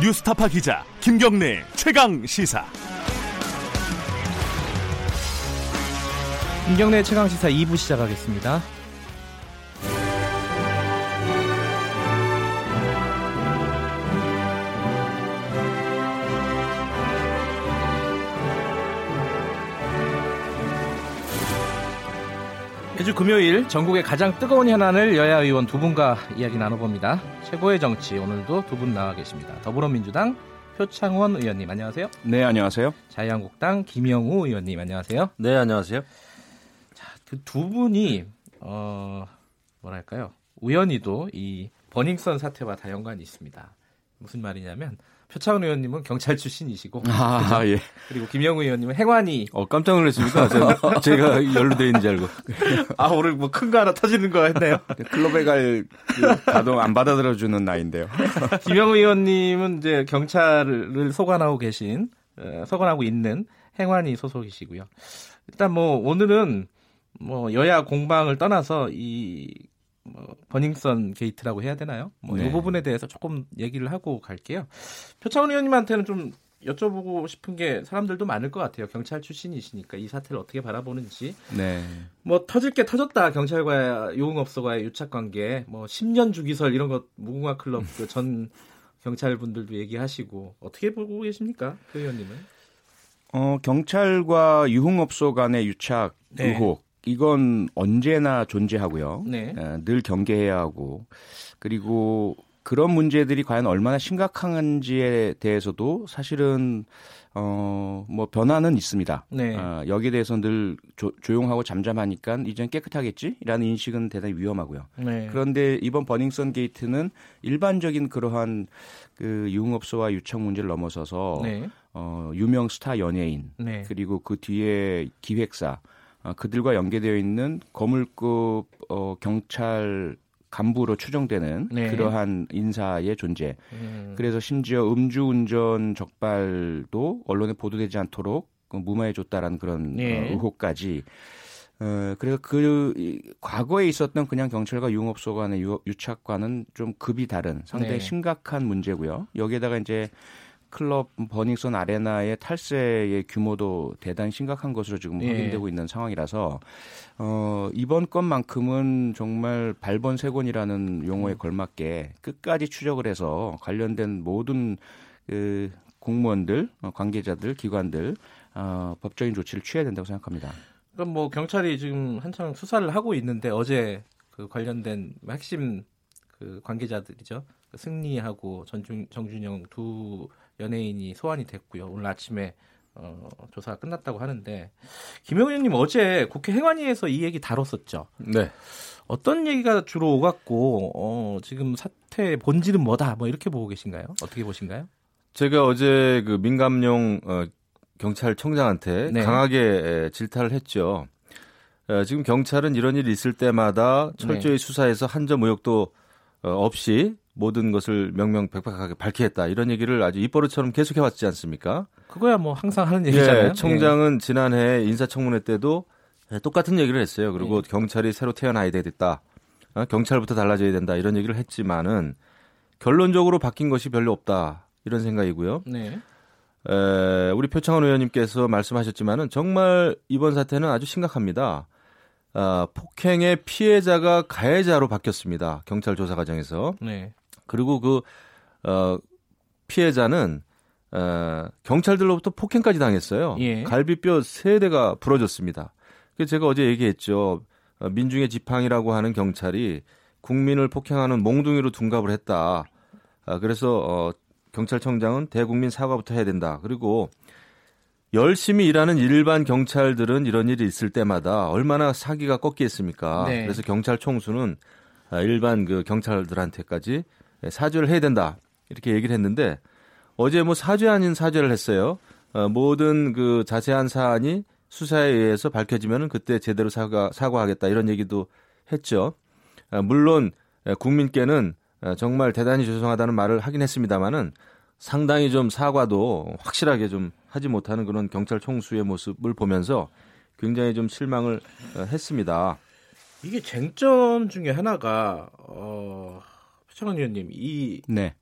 뉴스타파 기자 김경래 최강 시사. 김경래 최강 시사 2부 시작하겠습니다. 매주 금요일 전국의 가장 뜨거운 현안을 여야 의원 두 분과 이야기 나눠봅니다. 최고의 정치 오늘도 두 분 나와 계십니다. 더불어민주당 표창원 의원님 안녕하세요. 네 안녕하세요. 자유한국당 김영우 의원님 안녕하세요. 네 안녕하세요. 그두 분이 어 뭐랄까요 우연히도 이 버닝썬 사태와 다 연관이 있습니다. 무슨 말이냐면 표창원 의원님은 경찰 출신이시고 아, 예. 그리고 김영우 의원님은 행안위 어 깜짝 놀랐습니까? 제가, 제가 연루돼 있는 줄 알고. 아 오늘 뭐 큰 거 하나 터지는 거 했네요. 클럽에 갈 그, 가도 안 받아들여주는 나인데요. 김영우 의원님은 이제 경찰을 소관하고 계신 어, 소관하고 있는 행안위 소속이시고요. 일단 뭐 오늘은 뭐 여야 공방을 떠나서 이 뭐 버닝썬 게이트라고 해야 되나요? 뭐이 네. 부분에 대해서 조금 얘기를 하고 갈게요. 표창원 의원님한테는 좀 여쭤보고 싶은 게 사람들도 많을 것 같아요. 경찰 출신이시니까 이 사태를 어떻게 바라보는지. 네. 뭐 터질 게 터졌다. 경찰과 유흥업소와의 유착 관계, 뭐 10년 주기설 이런 것 무궁화 클럽 그 전 경찰 분들도 얘기하시고 어떻게 보고 계십니까, 표 의원님은? 어, 경찰과 유흥업소 간의 유착 네. 의혹 이건 언제나 존재하고요. 네. 에, 늘 경계해야 하고 그리고 그런 문제들이 과연 얼마나 심각한지에 대해서도 사실은 어, 뭐 변화는 있습니다. 네. 어, 여기에 대해서 늘 조, 조용하고 잠잠하니까 이젠 깨끗하겠지라는 인식은 대단히 위험하고요. 네. 그런데 이번 버닝썬 게이트는 일반적인 그러한 그 유흥업소와 유착 문제를 넘어서서 네. 어, 유명 스타 연예인 네. 그리고 그 뒤에 기획사 어, 그들과 연계되어 있는 거물급 어, 경찰 간부로 추정되는 네. 그러한 인사의 존재. 음, 그래서 심지어 음주운전 적발도 언론에 보도되지 않도록 그 무마해줬다라는 그런 네. 어, 의혹까지. 어, 그래서 그 이, 과거에 있었던 그냥 경찰과 유흥업소 간의 유, 유착과는 좀 급이 다른 상당히 네. 심각한 문제고요. 여기에다가 이제 클럽 버닝썬 아레나의 탈세의 규모도 대단히 심각한 것으로 지금 예. 확인되고 있는 상황이라서 어, 이번 건만큼은 정말 발본세곤이라는 용어에 걸맞게 끝까지 추적을 해서 관련된 모든 그 공무원들, 어, 관계자들, 기관들 어, 법적인 조치를 취해야 된다고 생각합니다. 그럼 뭐 경찰이 지금 한창 수사를 하고 있는데 어제 그 관련된 핵심 그 관계자들이죠. 그 승리하고 전중, 정준영 두 연예인이 소환이 됐고요. 오늘 아침에 어, 조사가 끝났다고 하는데 김영우 의원님 어제 국회 행안위에서 이 얘기 다뤘었죠. 네. 어떤 얘기가 주로 오갔고 어, 지금 사태의 본질은 뭐다 뭐 이렇게 보고 계신가요? 어떻게 보신가요? 제가 어제 그 민감용 어, 경찰청장한테 네. 강하게 에, 질타를 했죠. 어, 지금 경찰은 이런 일이 있을 때마다 철저히 수사해서 한 점 의혹도 어, 없이 모든 것을 명명백백하게 밝히겠다 이런 얘기를 아주 입버릇처럼 계속해 왔지 않습니까? 그거야 뭐 항상 하는 얘기잖아요. 예, 청장은 지난해 인사청문회 때도 똑같은 얘기를 했어요. 그리고 네. 경찰이 새로 태어나야 되겠다. 어, 경찰부터 달라져야 된다. 이런 얘기를 했지만은 결론적으로 바뀐 것이 별로 없다. 이런 생각이고요. 네. 에, 우리 표창원 의원님께서 말씀하셨지만은 정말 이번 사태는 아주 심각합니다. 아, 폭행의 피해자가 가해자로 바뀌었습니다. 경찰 조사 과정에서. 네. 그리고 그 어, 피해자는 어, 경찰들로부터 폭행까지 당했어요. 예. 갈비뼈 세 대가 부러졌습니다. 그래서 제가 어제 얘기했죠. 어, 민중의 지팡이라고 하는 경찰이 국민을 폭행하는 몽둥이로 둔갑을 했다. 아, 그래서 어, 경찰청장은 대국민 사과부터 해야 된다. 그리고 열심히 일하는 일반 경찰들은 이런 일이 있을 때마다 얼마나 사기가 꺾이겠습니까? 네. 그래서 경찰 총수는 아, 일반 그 경찰들한테까지 사죄를 해야 된다 이렇게 얘기를 했는데 어제 뭐 사죄 아닌 사죄를 했어요. 어, 모든 그 자세한 사안이 수사에 의해서 밝혀지면은 그때 제대로 사과 사과하겠다 이런 얘기도 했죠. 아, 물론 에, 국민께는 어, 정말 대단히 죄송하다는 말을 하긴 했습니다만은 상당히 좀 사과도 확실하게 좀 하지 못하는 그런 경찰 총수의 모습을 보면서 굉장히 좀 실망을 어, 했습니다. 이게 쟁점 중에 하나가 어, 표창원 의원님 이 네.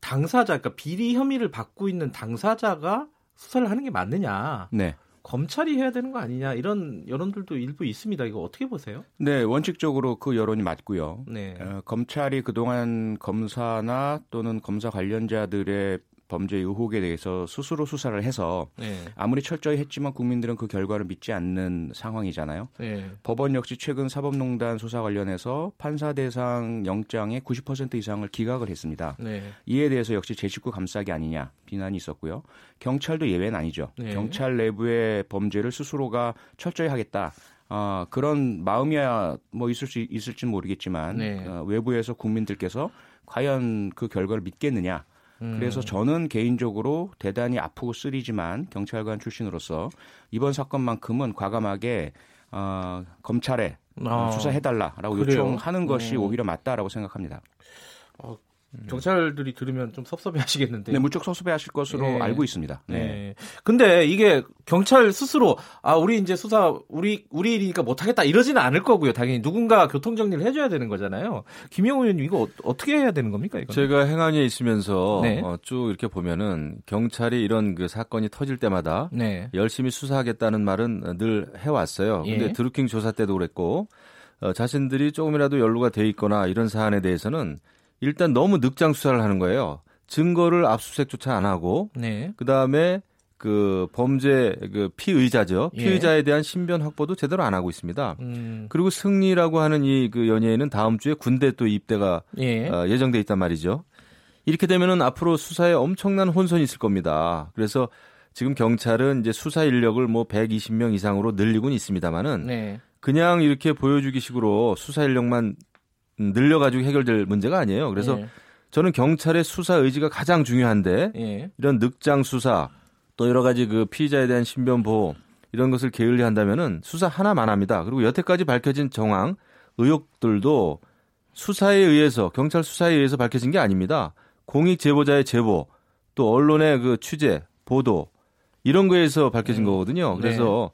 당사자, 그러니까 비리 혐의를 받고 있는 당사자가 수사를 하는 게 맞느냐? 네. 검찰이 해야 되는 거 아니냐? 이런 여론들도 일부 있습니다. 이거 어떻게 보세요? 네, 원칙적으로 그 여론이 맞고요. 네. 어, 검찰이 그동안 검사나 또는 검사 관련자들의 범죄 의혹에 대해서 스스로 수사를 해서 네. 아무리 철저히 했지만 국민들은 그 결과를 믿지 않는 상황이잖아요. 네. 법원 역시 최근 사법농단 수사 관련해서 판사 대상 영장의 90% 이상을 기각을 했습니다. 네. 이에 대해서 역시 제 식구 감싸기 아니냐 비난이 있었고요. 경찰도 예외는 아니죠. 네. 경찰 내부의 범죄를 스스로가 철저히 하겠다. 아, 그런 마음이야 뭐 있을 수 있을지 모르겠지만 네. 어, 외부에서 국민들께서 과연 그 결과를 믿겠느냐. 음. 그래서 저는 개인적으로 대단히 아프고 쓰리지만 경찰관 출신으로서 이번 사건만큼은 과감하게 어, 검찰에 아, 수사해달라라고 그래요? 요청하는 것이 어. 오히려 맞다라고 생각합니다. 경찰들이 들으면 좀 섭섭해 하시겠는데. 네, 무척 섭섭해하실 것으로 네. 알고 있습니다. 네. 네. 근데 이게 경찰 스스로 아 우리 이제 수사 우리 우리 일이니까 못하겠다 이러지는 않을 거고요. 당연히 누군가 교통 정리를 해줘야 되는 거잖아요. 김영우 의원님 이거 어, 떻게 해야 되는 겁니까 이거? 제가 행안위에 있으면서 네. 어, 쭉 이렇게 보면은 경찰이 이런 그 사건이 터질 때마다 네. 열심히 수사하겠다는 말은 늘 해왔어요. 예. 근데 드루킹 조사 때도 그랬고 어, 자신들이 조금이라도 연루가 돼 있거나 이런 사안에 대해서는 일단 너무 늑장 수사를 하는 거예요. 증거를 압수수색조차 안 하고 네. 그 다음에 그 범죄 그 피의자죠. 예. 피의자에 대한 신변 확보도 제대로 안 하고 있습니다. 음. 그리고 승리라고 하는 이 그 연예인은 다음 주에 군대 또 입대가 예. 어, 예정돼 있단 말이죠. 이렇게 되면은 앞으로 수사에 엄청난 혼선이 있을 겁니다. 그래서 지금 경찰은 이제 수사 인력을 뭐 120명 이상으로 늘리고는 있습니다만은 네. 그냥 이렇게 보여주기 식으로 수사 인력만 늘려가지고 해결될 문제가 아니에요. 그래서 예. 저는 경찰의 수사 의지가 가장 중요한데 예. 이런 늑장 수사 또 여러 가지 그 피의자에 대한 신변 보호 이런 것을 게을리 한다면은 수사 하나만 합니다. 그리고 여태까지 밝혀진 정황 의혹들도 수사에 의해서 경찰 수사에 의해서 밝혀진 게 아닙니다. 공익 제보자의 제보 또 언론의 그 취재 보도 이런 거에서 밝혀진 음. 거거든요. 네. 그래서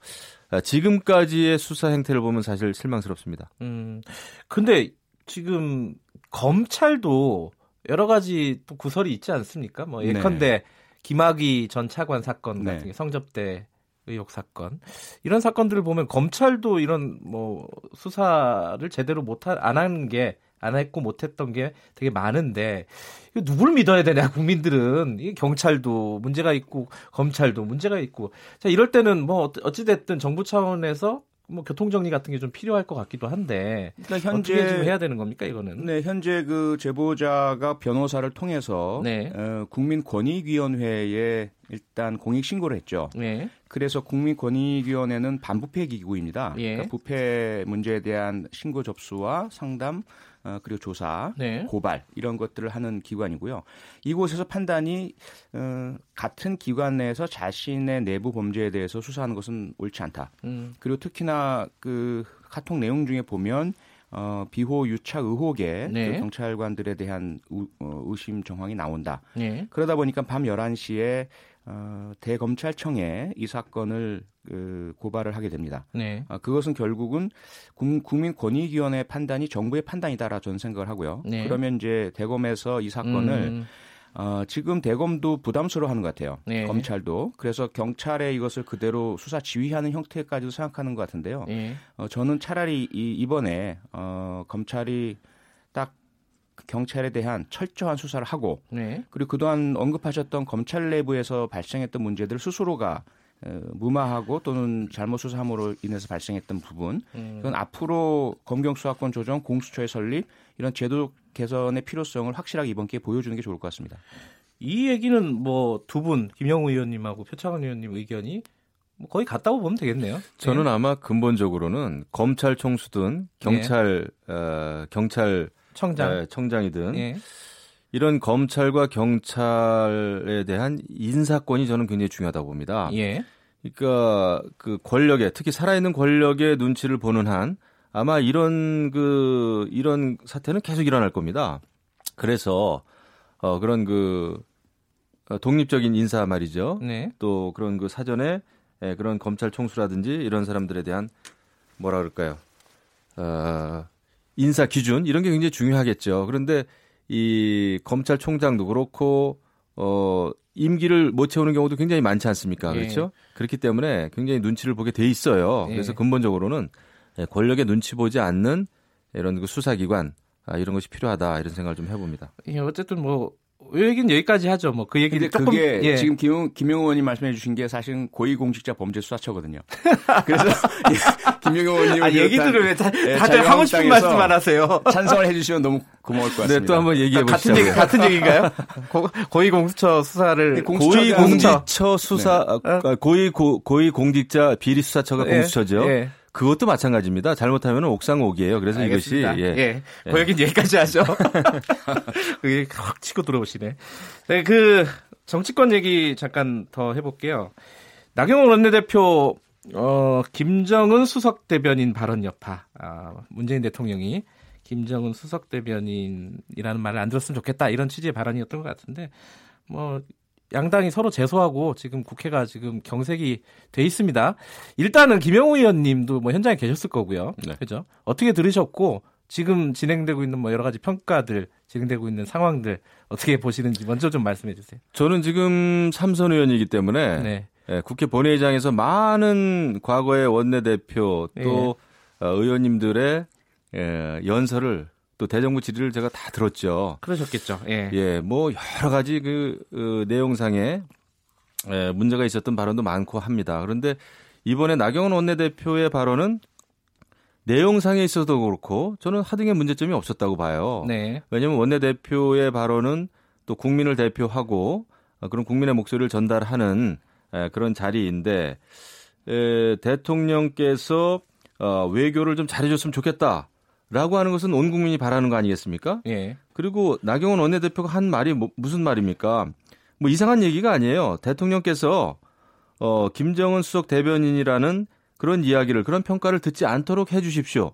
지금까지의 수사 행태를 보면 사실 실망스럽습니다. 음. 근데 지금 검찰도 여러 가지 또 구설이 있지 않습니까? 뭐 예컨대 김학의 전 차관 사건 같은 네. 게 성접대 의혹 사건 이런 사건들을 보면 검찰도 이런 뭐 수사를 제대로 못안 하는 게 안 했고 못했던 게 되게 많은데 이거 누굴 믿어야 되냐 국민들은 이 경찰도 문제가 있고 검찰도 문제가 있고 자 이럴 때는 뭐 어찌 됐든 정부 차원에서 뭐 교통 정리 같은 게 좀 필요할 것 같기도 한데 그러니까 어떻게 지금 현재 해야 되는 겁니까 이거는? 네, 현재 그 제보자가 변호사를 통해서 네. 어, 국민권익위원회에 일단 공익 신고를 했죠. 네. 그래서 국민권익위원회는 반부패 기구입니다. 예. 그러니까 부패 문제에 대한 신고 접수와 상담 어, 그리고 조사, 네. 고발 이런 것들을 하는 기관이고요. 이곳에서 판단이 어, 같은 기관 내에서 자신의 내부 범죄에 대해서 수사하는 것은 옳지 않다. 음. 그리고 특히나 그 카톡 내용 중에 보면 어, 비호 유착 의혹에 네. 그 경찰관들에 대한 우, 어, 의심 정황이 나온다. 네. 그러다 보니까 밤 11시에 어, 대검찰청에 이 사건을 그, 고발을 하게 됩니다. 네. 아, 그것은 결국은 국- 국민권익위원회 판단이 정부의 판단이다라 저는 생각을 하고요. 네. 그러면 이제 대검에서 이 사건을 음. 어, 지금 대검도 부담스러워하는 것 같아요. 네. 검찰도 그래서 경찰에 이것을 그대로 수사 지휘하는 형태까지도 생각하는 것 같은데요. 네. 어, 저는 차라리 이, 이번에 어, 검찰이 경찰에 대한 철저한 수사를 하고 네. 그리고 그동안 언급하셨던 검찰 내부에서 발생했던 문제들 스스로가 어, 무마하고 또는 잘못 수사함으로 인해서 발생했던 부분 음. 이건 앞으로 검경 수사권 조정 공수처의 설립 이런 제도 개선의 필요성을 확실하게 이번 기회에 보여주는 게 좋을 것 같습니다. 이 얘기는 뭐 두 분 김영우 의원님하고 표창원 의원님 의견이 뭐 거의 같다고 보면 되겠네요. 저는 아마 근본적으로는 검찰 총수든 경찰 어, 경찰 청장. 에, 청장이든 예. 이런 검찰과 경찰에 대한 인사권이 저는 굉장히 중요하다고 봅니다. 예. 그러니까 그 권력에 특히 살아있는 권력의 눈치를 보는 한 아마 이런 그 이런 사태는 계속 일어날 겁니다. 그래서 어 그런 그 어, 독립적인 인사 말이죠. 네. 또 그런 그 사전에 예, 그런 검찰 총수라든지 이런 사람들에 대한 뭐라 그럴까요? 어, 인사 기준 이런 게 굉장히 중요하겠죠. 그런데 이 검찰총장도 그렇고 어 임기를 못 채우는 경우도 굉장히 많지 않습니까? 예. 그렇죠? 그렇기 때문에 굉장히 눈치를 보게 돼 있어요. 예. 그래서 근본적으로는 예, 권력의 눈치 보지 않는 이런 그 수사기관 아, 이런 것이 필요하다 이런 생각을 좀 해봅니다. 예, 어쨌든 뭐 얘기는 여기까지 하죠. 뭐 그 얘기를 근데 조금 그게 예. 지금 김용, 김용호 의원님 말씀해 주신 게 사실은 고위공직자 범죄 수사처거든요. 그래서 예, 김용호 의원님 아 얘기들을 왜 다, 예, 다들 하고 싶은 말씀만 하세요. 찬성을 해주시면 너무 고마울 것 같습니다. 네, 또 한번 얘기해 보시죠. 같은 얘기 같은 얘기인가요? 고, 고위공수처 수사를 네, 공수처가 고위 공수처. 공직처 수사 아, 고위 고, 고위 공직자 비리 수사처가 예, 공수처죠. 예. 그것도 마찬가지입니다. 잘못하면 옥상 옥이에요. 그래서 알겠습니다. 이것이 예. 예. 예. 그 얘기는 여기까지 하죠. 그게 확 치고 들어오시네. 네, 그 정치권 얘기 잠깐 더 해볼게요. 나경원 원내대표 어, 김정은 수석 대변인 발언 여파. 아, 문재인 대통령이 김정은 수석 대변인이라는 말을 안 들었으면 좋겠다 이런 취지의 발언이었던 것 같은데 뭐 양당이 서로 제소하고 지금 국회가 지금 경색이 돼 있습니다. 일단은 김영우 의원님도 뭐 현장에 계셨을 거고요. 네. 그죠? 어떻게 들으셨고 지금 진행되고 있는 뭐 여러 가지 평가들, 진행되고 있는 상황들 어떻게 보시는지 먼저 좀 말씀해 주세요. 저는 지금 삼선 의원이기 때문에 네. 예, 국회 본회의장에서 많은 과거의 원내대표 또 예. 어, 의원님들의 예, 연설을 또 대정부 질의를 제가 다 들었죠. 그러셨겠죠. 예. 예, 뭐 여러 가지 그 어, 내용상에 예, 문제가 있었던 발언도 많고 합니다. 그런데 이번에 나경원 원내대표의 발언은 내용상에 있어도 그렇고 저는 하등의 문제점이 없었다고 봐요. 네. 왜냐하면 원내대표의 발언은 또 국민을 대표하고 어, 그런 국민의 목소리를 전달하는 에, 그런 자리인데 에, 대통령께서 어, 외교를 좀 잘해줬으면 좋겠다 라고 하는 것은 온 국민이 바라는 거 아니겠습니까? 예. 그리고 나경원 원내대표가 한 말이 뭐, 무슨 말입니까? 뭐 이상한 얘기가 아니에요. 대통령께서 어, 김정은 수석 대변인이라는 그런 이야기를 그런 평가를 듣지 않도록 해 주십시오.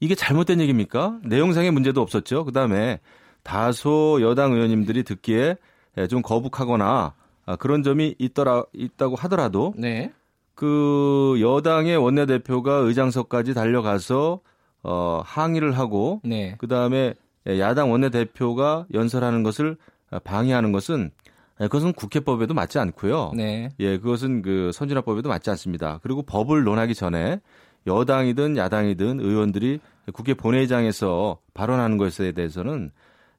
이게 잘못된 얘기입니까? 내용상의 문제도 없었죠. 그 다음에 다소 여당 의원님들이 듣기에 예, 좀 거북하거나 아, 그런 점이 있더라 있다고 하더라도 네. 그 여당의 원내대표가 의장석까지 달려가서 어, 항의를 하고 네. 그 다음에 야당 원내대표가 연설하는 것을 방해하는 것은 그것은 국회법에도 맞지 않고요. 네. 예, 그것은 그 선진화법에도 맞지 않습니다. 그리고 법을 논하기 전에 여당이든 야당이든 의원들이 국회 본회의장에서 발언하는 것에 대해서는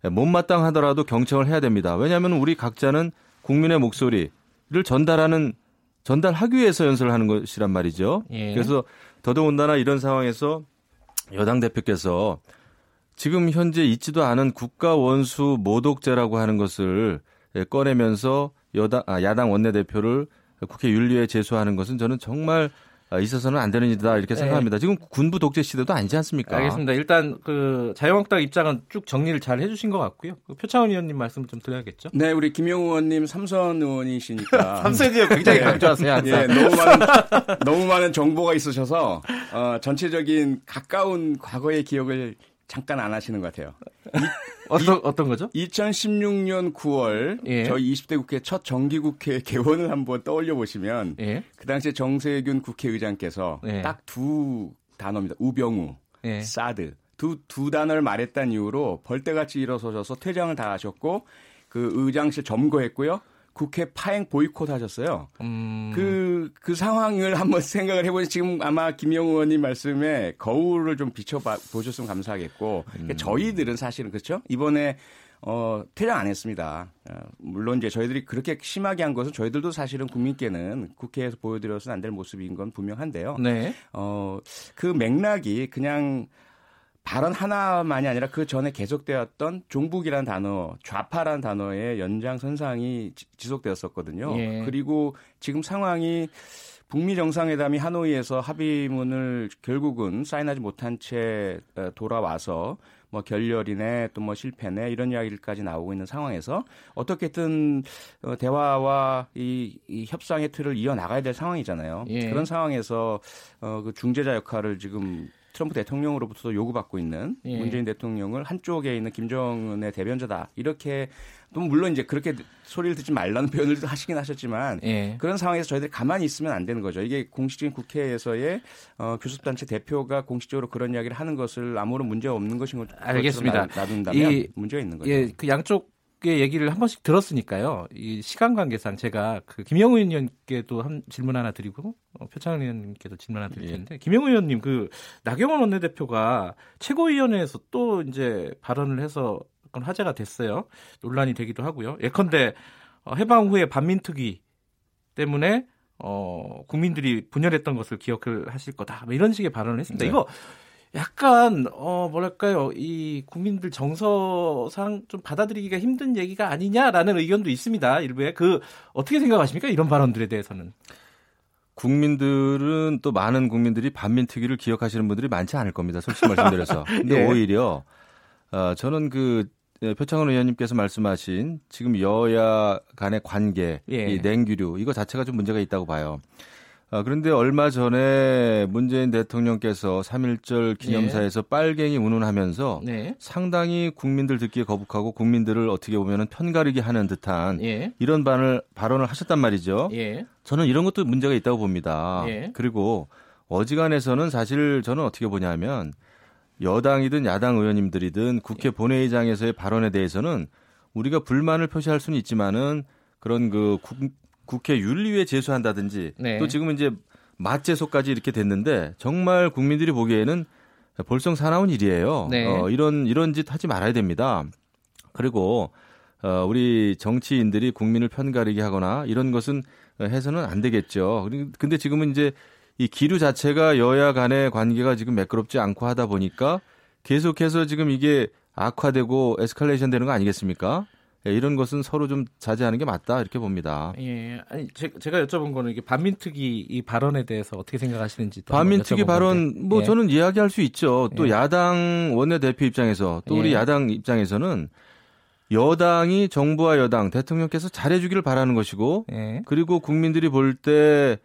못마땅하더라도 경청을 해야 됩니다. 왜냐하면 우리 각자는 국민의 목소리를 전달하는 전달하기 위해서 연설을 하는 것이란 말이죠. 예. 그래서 더더군다나 이런 상황에서 여당 대표께서 지금 현재 있지도 않은 국가 원수 모독죄라고 하는 것을 예, 꺼내면서 여당 아, 야당 원내대표를 국회 윤리에 제소하는 것은 저는 정말 아, 있어서는 안 되는 일이다 이렇게 네. 생각합니다. 지금 군부 독재 시대도 아니지 않습니까? 알겠습니다. 일단 그 자유한국당 입장은 쭉 정리를 잘 해주신 것 같고요. 그 표창원 의원님 말씀 좀 드려야겠죠. 네, 우리 김용우 의원님 삼선 의원이시니까 삼선이요 굉장히 네. 강조하세요. 예, 항상. 너무 많은 너무 많은 정보가 있으셔서 어, 전체적인 가까운 과거의 기억을 잠깐 안 하시는 것 같아요. 어떤 어떤 거죠? 2016년 9월 예. 저희 20대 국회 첫 정기 국회 개원을 한번 떠올려 보시면 예. 그 당시에 정세균 국회의장께서 예. 딱두 단어입니다. 우병우, 예. 사드 두 두 단어를 말했다는 이유로 벌떼같이 일어서셔서 퇴장을 다 하셨고 그 의장실 점거했고요. 국회 파행 보이콧 하셨어요. 음. 그, 그 상황을 한번 생각을 해보니 지금 아마 김영우 의원님 말씀에 거울을 좀 비춰보셨으면 감사하겠고, 그러니까 저희들은 사실은 그렇죠? 이번에 어, 퇴장 안 했습니다. 어, 물론 이제 저희들이 그렇게 심하게 한 것은 저희들도 사실은 국민께는 국회에서 보여드려서는 안 될 모습인 건 분명한데요. 네. 어, 그 맥락이 그냥 발언 하나만이 아니라 그 전에 계속되었던 종북이라는 단어, 좌파라는 단어의 연장선상이 지- 지속되었었거든요. 예. 그리고 지금 상황이 북미 정상회담이 하노이에서 합의문을 결국은 사인하지 못한 채 어, 돌아와서 뭐 결렬이네 또 뭐 실패네 이런 이야기까지 나오고 있는 상황에서 어떻게든 어, 대화와 이, 이 협상의 틀을 이어 나가야 될 상황이잖아요. 예. 그런 상황에서 어, 그 중재자 역할을 지금 트럼프 대통령으로부터 요구받고 있는 예. 문재인 대통령을 한쪽에 있는 김정은의 대변자다 이렇게 또 물론 이제 그렇게 소리를 듣지 말라는 표현을 하시긴 하셨지만 예. 그런 상황에서 저희들이 가만히 있으면 안 되는 거죠. 이게 공식적인 국회에서의 어, 교섭단체 대표가 공식적으로 그런 이야기를 하는 것을 아무런 문제가 없는 것인 것 알겠습니다. 놔둔다면 이- 문제가 있는 거죠. 예, 그 양쪽 의 얘기를 한 번씩 들었으니까요. 이 시간 관계상 제가 그 김영우 의원님께도 한 질문 하나 드리고 어, 표창원 의원님께도 질문 하나 드릴 예. 텐데 김영우 의원님 그 나경원 원내대표가 최고위원회에서 또 이제 발언을 해서 그건 화제가 됐어요. 논란이 되기도 하고요. 예컨대 어, 해방 후에 반민특위 때문에 어, 국민들이 분열했던 것을 기억을 하실 거다. 뭐 이런 식의 발언을 했습니다. 네. 이거 약간 어 뭐랄까요 이 국민들 정서상 좀 받아들이기가 힘든 얘기가 아니냐라는 의견도 있습니다 일부에 그 어떻게 생각하십니까 이런 발언들에 대해서는 국민들은 또 많은 국민들이 반민특위를 기억하시는 분들이 많지 않을 겁니다. 솔직히 말씀드려서. 근데 예. 오히려 어, 저는 그 예, 표창원 의원님께서 말씀하신 지금 여야 간의 관계, 예. 이 냉규류 이거 자체가 좀 문제가 있다고 봐요. 아, 그런데 얼마 전에 문재인 대통령께서 3.1절 기념사에서 빨갱이 운운하면서 네 상당히 국민들 듣기에 거북하고 국민들을 어떻게 보면 편가르기 하는 듯한 예. 이런 발언을, 발언을 하셨단 말이죠. 예. 저는 이런 것도 문제가 있다고 봅니다. 예. 그리고 어지간해서는 사실 저는 어떻게 보냐면 여당이든 야당 의원님들이든 국회 예. 본회의장에서의 발언에 대해서는 우리가 불만을 표시할 수는 있지만은 그런 그 국, 국회 윤리위에 제소한다든지 네. 또 지금은 이제 맞제소까지 이렇게 됐는데 정말 국민들이 보기에는 볼성 사나운 일이에요. 네. 어, 이런 이런 짓 하지 말아야 됩니다. 그리고 어, 우리 정치인들이 국민을 편가르게 하거나 이런 것은 해서는 안 되겠죠. 근데 지금은 이제 이 기류 자체가 여야 간의 관계가 지금 매끄럽지 않고 하다 보니까 계속해서 지금 이게 악화되고 에스컬레이션 되는 거 아니겠습니까? 예, 이런 것은 서로 좀 자제하는 게 맞다 이렇게 봅니다. 예. 아니 제, 가 여쭤본 거는 이게 반민특위 이 발언에 대해서 어떻게 생각하시는지 또 반민특위 발언 건데. 뭐 예. 저는 이야기할 수 있죠. 또 예. 야당 원내대표 입장에서 또 우리 예. 야당 입장에서는 여당이 정부와 여당 대통령께서 잘해주기를 바라는 것이고 예. 그리고 국민들이 볼 때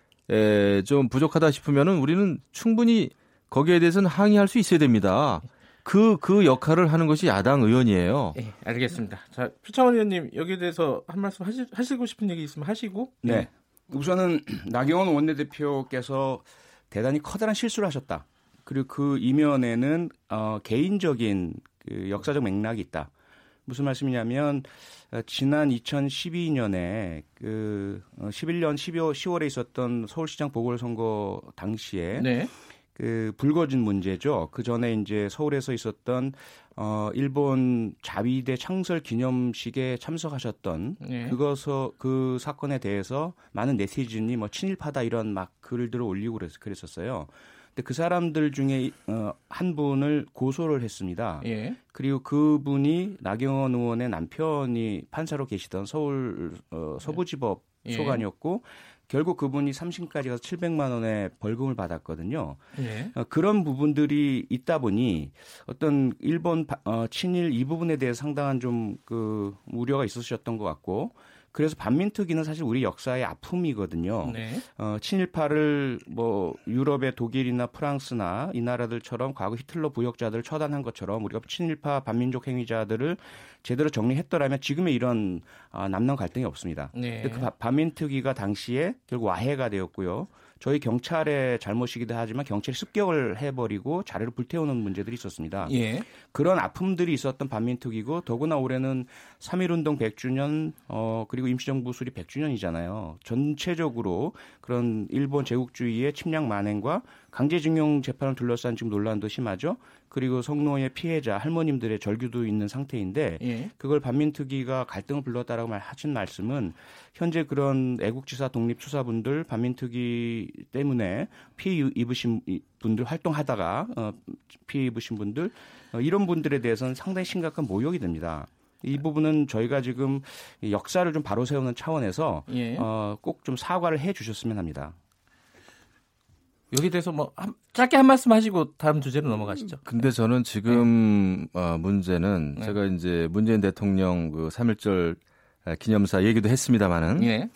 좀 부족하다 싶으면은 우리는 충분히 거기에 대해서는 항의할 수 있어야 됩니다. 그, 그 역할을 하는 것이 야당 의원이에요. 예, 알겠습니다. 자, 표창원 의원님 여기에 대해서 한 말씀 하시, 하시고 싶은 얘기 있으면 하시고. 네. 우선은 나경원 원내대표께서 대단히 커다란 실수를 하셨다. 그리고 그 이면에는 어, 개인적인 그 역사적 맥락이 있다. 무슨 말씀이냐면 어, 지난 2012년에 그 어, 11년 12월 10월에 있었던 서울시장 보궐선거 당시에 네. 그 불거진 문제죠. 그 전에 이제 서울에서 있었던 어 일본 자위대 창설 기념식에 참석하셨던 네. 그것서 그 사건에 대해서 많은 네티즌이 뭐 친일파다 이런 막 글들을 올리고 그랬, 그랬었어요. 근데 그 사람들 중에 어, 한 분을 고소를 했습니다. 예. 그리고 그분이 나경원 의원의 남편이 판사로 계시던 서울 어, 서부지법 예. 소관이었고 결국 그분이 3심까지 가서 700만 원의 벌금을 받았거든요. 예. 어, 그런 부분들이 있다 보니 어떤 일본 바- 어, 친일 이 부분에 대해서 상당한 좀 그 우려가 있으셨던 것 같고 그래서 반민특위는 사실 우리 역사의 아픔이거든요. 네. 어, 친일파를 뭐 유럽의 독일이나 프랑스나 이 나라들처럼 과거 히틀러 부역자들을 처단한 것처럼 우리가 친일파 반민족 행위자들을 제대로 정리했더라면 지금의 이런 아, 남남 갈등이 없습니다. 네. 그 바- 반민특위가 당시에 결국 와해가 되었고요. 저희 경찰의 잘못이기도 하지만 경찰이 습격을 해버리고 자리를 불태우는 문제들이 있었습니다. 예. 그런 아픔들이 있었던 반민특위고 더구나 올해는 3.1운동 100주년 어 그리고 임시정부 수립 100주년이잖아요. 전체적으로 그런 일본 제국주의의 침략 만행과 강제징용 재판을 둘러싼 지금 논란도 심하죠. 그리고 성노예 피해자 할머님들의 절규도 있는 상태인데 예. 그걸 반민특위가 갈등을 불렀다라고 말- 하신 말씀은 현재 그런 애국지사 독립 수사분들 반민특위 때문에 피해 입으신 이- 분들 활동하다가 어, 피해 입으신 분들 어, 이런 분들에 대해서는 상당히 심각한 모욕이 됩니다. 이 부분은 저희가 지금 이 역사를 좀 바로 세우는 차원에서 예. 어, 꼭 좀 사과를 해 주셨으면 합니다. 여기 대해서 뭐 한, 짧게 한 말씀 하시고 다음 주제로 넘어가시죠. 근데 저는 지금 어, 문제는 네. 제가 이제 문재인 대통령 그 3.1절 기념사 얘기도 했습니다마는 예.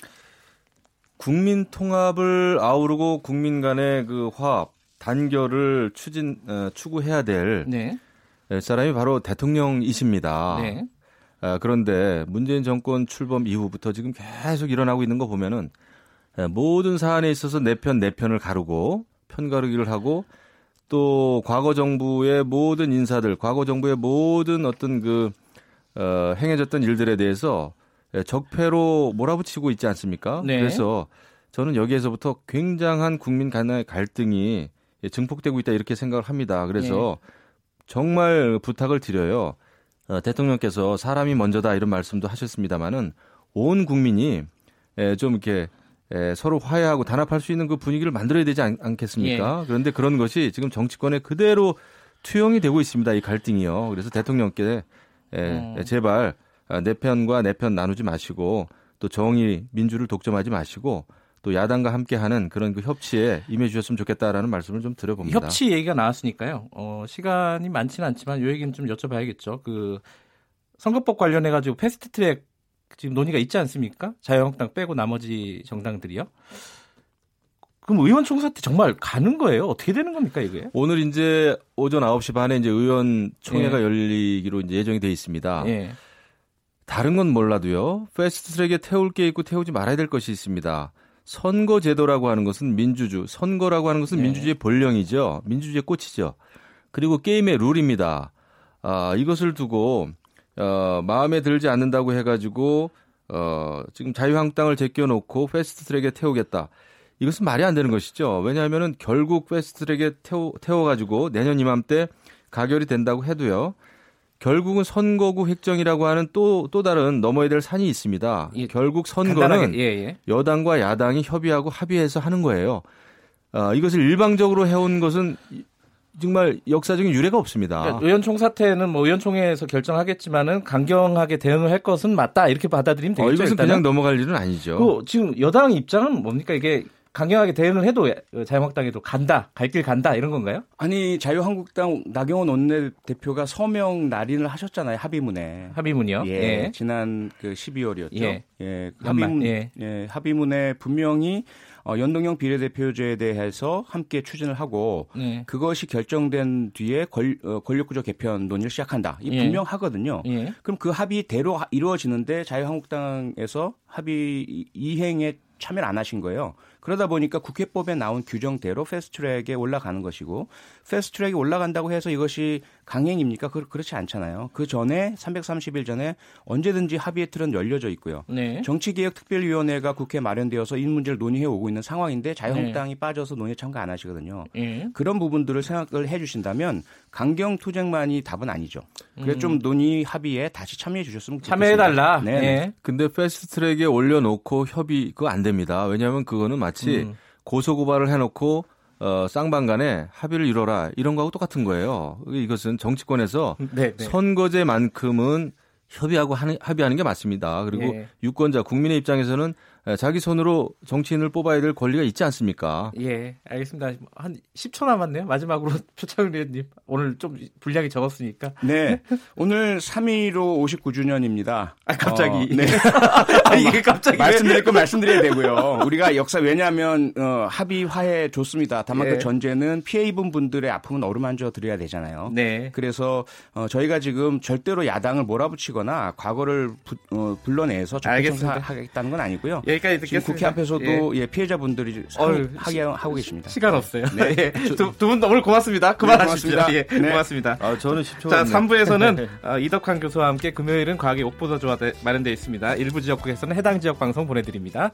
국민 통합을 아우르고 국민 간의 그 화합 단결을 추진 어, 추구해야 될 네. 사람이 바로 대통령이십니다. 네. 아, 그런데 문재인 정권 출범 이후부터 지금 계속 일어나고 있는 거 보면은 에, 모든 사안에 있어서 내 편 내 편을 가르고 편 가르기를 하고 또 과거 정부의 모든 인사들, 과거 정부의 모든 어떤 그 어, 행해졌던 일들에 대해서 에, 적폐로 몰아붙이고 있지 않습니까? 네. 그래서 저는 여기에서부터 굉장한 국민 간의 갈등이 예, 증폭되고 있다 이렇게 생각을 합니다. 그래서 정말 부탁을 드려요. 어, 대통령께서 사람이 먼저다 이런 말씀도 하셨습니다마는 온 국민이 에, 좀 이렇게 에, 서로 화해하고 단합할 수 있는 그 분위기를 만들어야 되지 않, 겠습니까 그런데 그런 것이 지금 정치권에 그대로 투영이 되고 있습니다. 이 갈등이요. 그래서 대통령께 에, 음. 제발 아, 내 편과 내 편 나누지 마시고 또 정의 민주를 독점하지 마시고 또 야당과 함께하는 그런 그 협치에 임해주셨으면 좋겠다라는 말씀을 좀 드려봅니다. 협치 얘기가 나왔으니까요. 어, 시간이 많지는 않지만 요 얘기는 좀 여쭤봐야겠죠. 그 선거법 관련해 가지고 패스트트랙 지금 논의가 있지 않습니까? 자유한국당 빼고 나머지 정당들이요. 그럼 의원 총사 때 정말 가는 거예요? 어떻게 되는 겁니까 이게? 오늘 이제 오전 9시 반에 이제 의원 총회가 열리기로 이제 예정이 돼 있습니다. 예. 다른 건 몰라도요. 패스트 트랙에 태울 게 있고 태우지 말아야 될 것이 있습니다. 선거 제도라고 하는 것은 민주주, 선거라고 하는 것은 네. 민주주의 본령이죠. 민주주의 꽃이죠. 그리고 게임의 룰입니다. 아, 이것을 두고 어, 마음에 들지 않는다고 해가지고 어, 지금 자유한국당을 제껴놓고 패스트 트랙에 태우겠다. 이것은 말이 안 되는 것이죠. 왜냐하면은 결국 패스트 트랙에 태워, 태워가지고 내년 이맘때 가결이 된다고 해도요. 결국은 선거구 획정이라고 하는 또, 또 다른 넘어야 될 산이 있습니다. 예, 결국 선거는 예, 예. 여당과 야당이 협의하고 합의해서 하는 거예요. 아, 이것을 일방적으로 해온 것은 이- 정말 역사적인 유례가 없습니다. 그러니까 의원 총사퇴는 뭐 의원총회에서 결정하겠지만은 강경하게 대응을 할 것은 맞다 이렇게 받아들이면 어, 되겠죠. 이것은 일단은. 그냥 넘어갈 일은 아니죠. 그 지금 여당 입장은 뭡니까 이게 강경하게 대응을 해도 자유한국당에도 간다, 갈 길 간다 이런 건가요? 아니 자유한국당 나경원 원내대표가 서명 날인을 하셨잖아요 합의문에. 합의문이요. 예, 예. 지난 그 12월이었죠. 예. 예. 그 합의문, 예. 예. 합의문에 분명히 어, 연동형 비례대표제에 대해서 함께 추진을 하고 네. 그것이 결정된 뒤에 권, 어, 권력구조 개편 논의를 시작한다. 이 예. 분명하거든요. 예. 그럼 그 합의대로 하- 이루어지는데 자유한국당에서 합의 이- 이행에 참여를 안 하신 거예요. 그러다 보니까 국회법에 나온 규정대로 패스트트랙에 올라가는 것이고 패스트트랙에 올라간다고 해서 이것이 강행입니까? 그, 그렇지 않잖아요. 그 전에 330일 전에 언제든지 합의의 틀은 열려져 있고요. 네. 정치개혁특별위원회가 국회 마련되어서 이 문제를 논의해 오고 있는 상황인데 자유한국당이 빠져서 논의에 참가 안 하시거든요. 예. 그런 부분들을 생각을 해주신다면 강경 투쟁만이 답은 아니죠. 그래서 음. 좀 논의 합의에 다시 참여해 주셨으면 좋겠습니다. 참여해달라. 네. 예. 근데 패스트 트랙에 올려놓고 협의 그거 안 됩니다. 왜냐하면 그거는 마치 음. 고소 고발을 해놓고 어, 쌍방 간에 합의를 이뤄라 이런 거하고 똑같은 거예요. 이것은 정치권에서 네. 네. 선거제만큼은 협의하고 하는, 합의하는 게 맞습니다. 그리고 예. 유권자 국민의 입장에서는 에, 자기 손으로 정치인을 뽑아야 될 권리가 있지 않습니까? 예, 알겠습니다. 한 10초 남았네요. 마지막으로 표창 의원님 오늘 좀 분량이 적었으니까. 네. 오늘 3.15 59주년입니다. 아, 갑자기. 네. 아, 이게 갑자기 왜- 말씀드릴 거 말씀드려야 되고요. 우리가 역사 왜냐하면 어, 합의 화해 좋습니다. 다만 예. 그 전제는 피해 입은 분들의 아픔은 어루만져 드려야 되잖아요. 네. 그래서 어, 저희가 지금 절대로 야당을 몰아붙이거나 과거를 부- 어, 불러내서 알겠습니다. 적폐청사하겠다는 건 아니고요. 여기까지 듣겠습니다. 국회 앞에서 예. 예, 피해자분들이 하게 하고 계십니다. 시간 없어요. 네. 예. 두, 두분 오늘 고맙습니다. 그만하십시오. 고맙습니다. 예, 네. 고맙습니다. 아, 저는 10초. 자, 3부에서는 어, 이덕환 교수와 함께 금요일은 과학의 옥보도 조화 마련되어 있습니다. 일부 지역국에서는 해당 지역 방송 보내드립니다.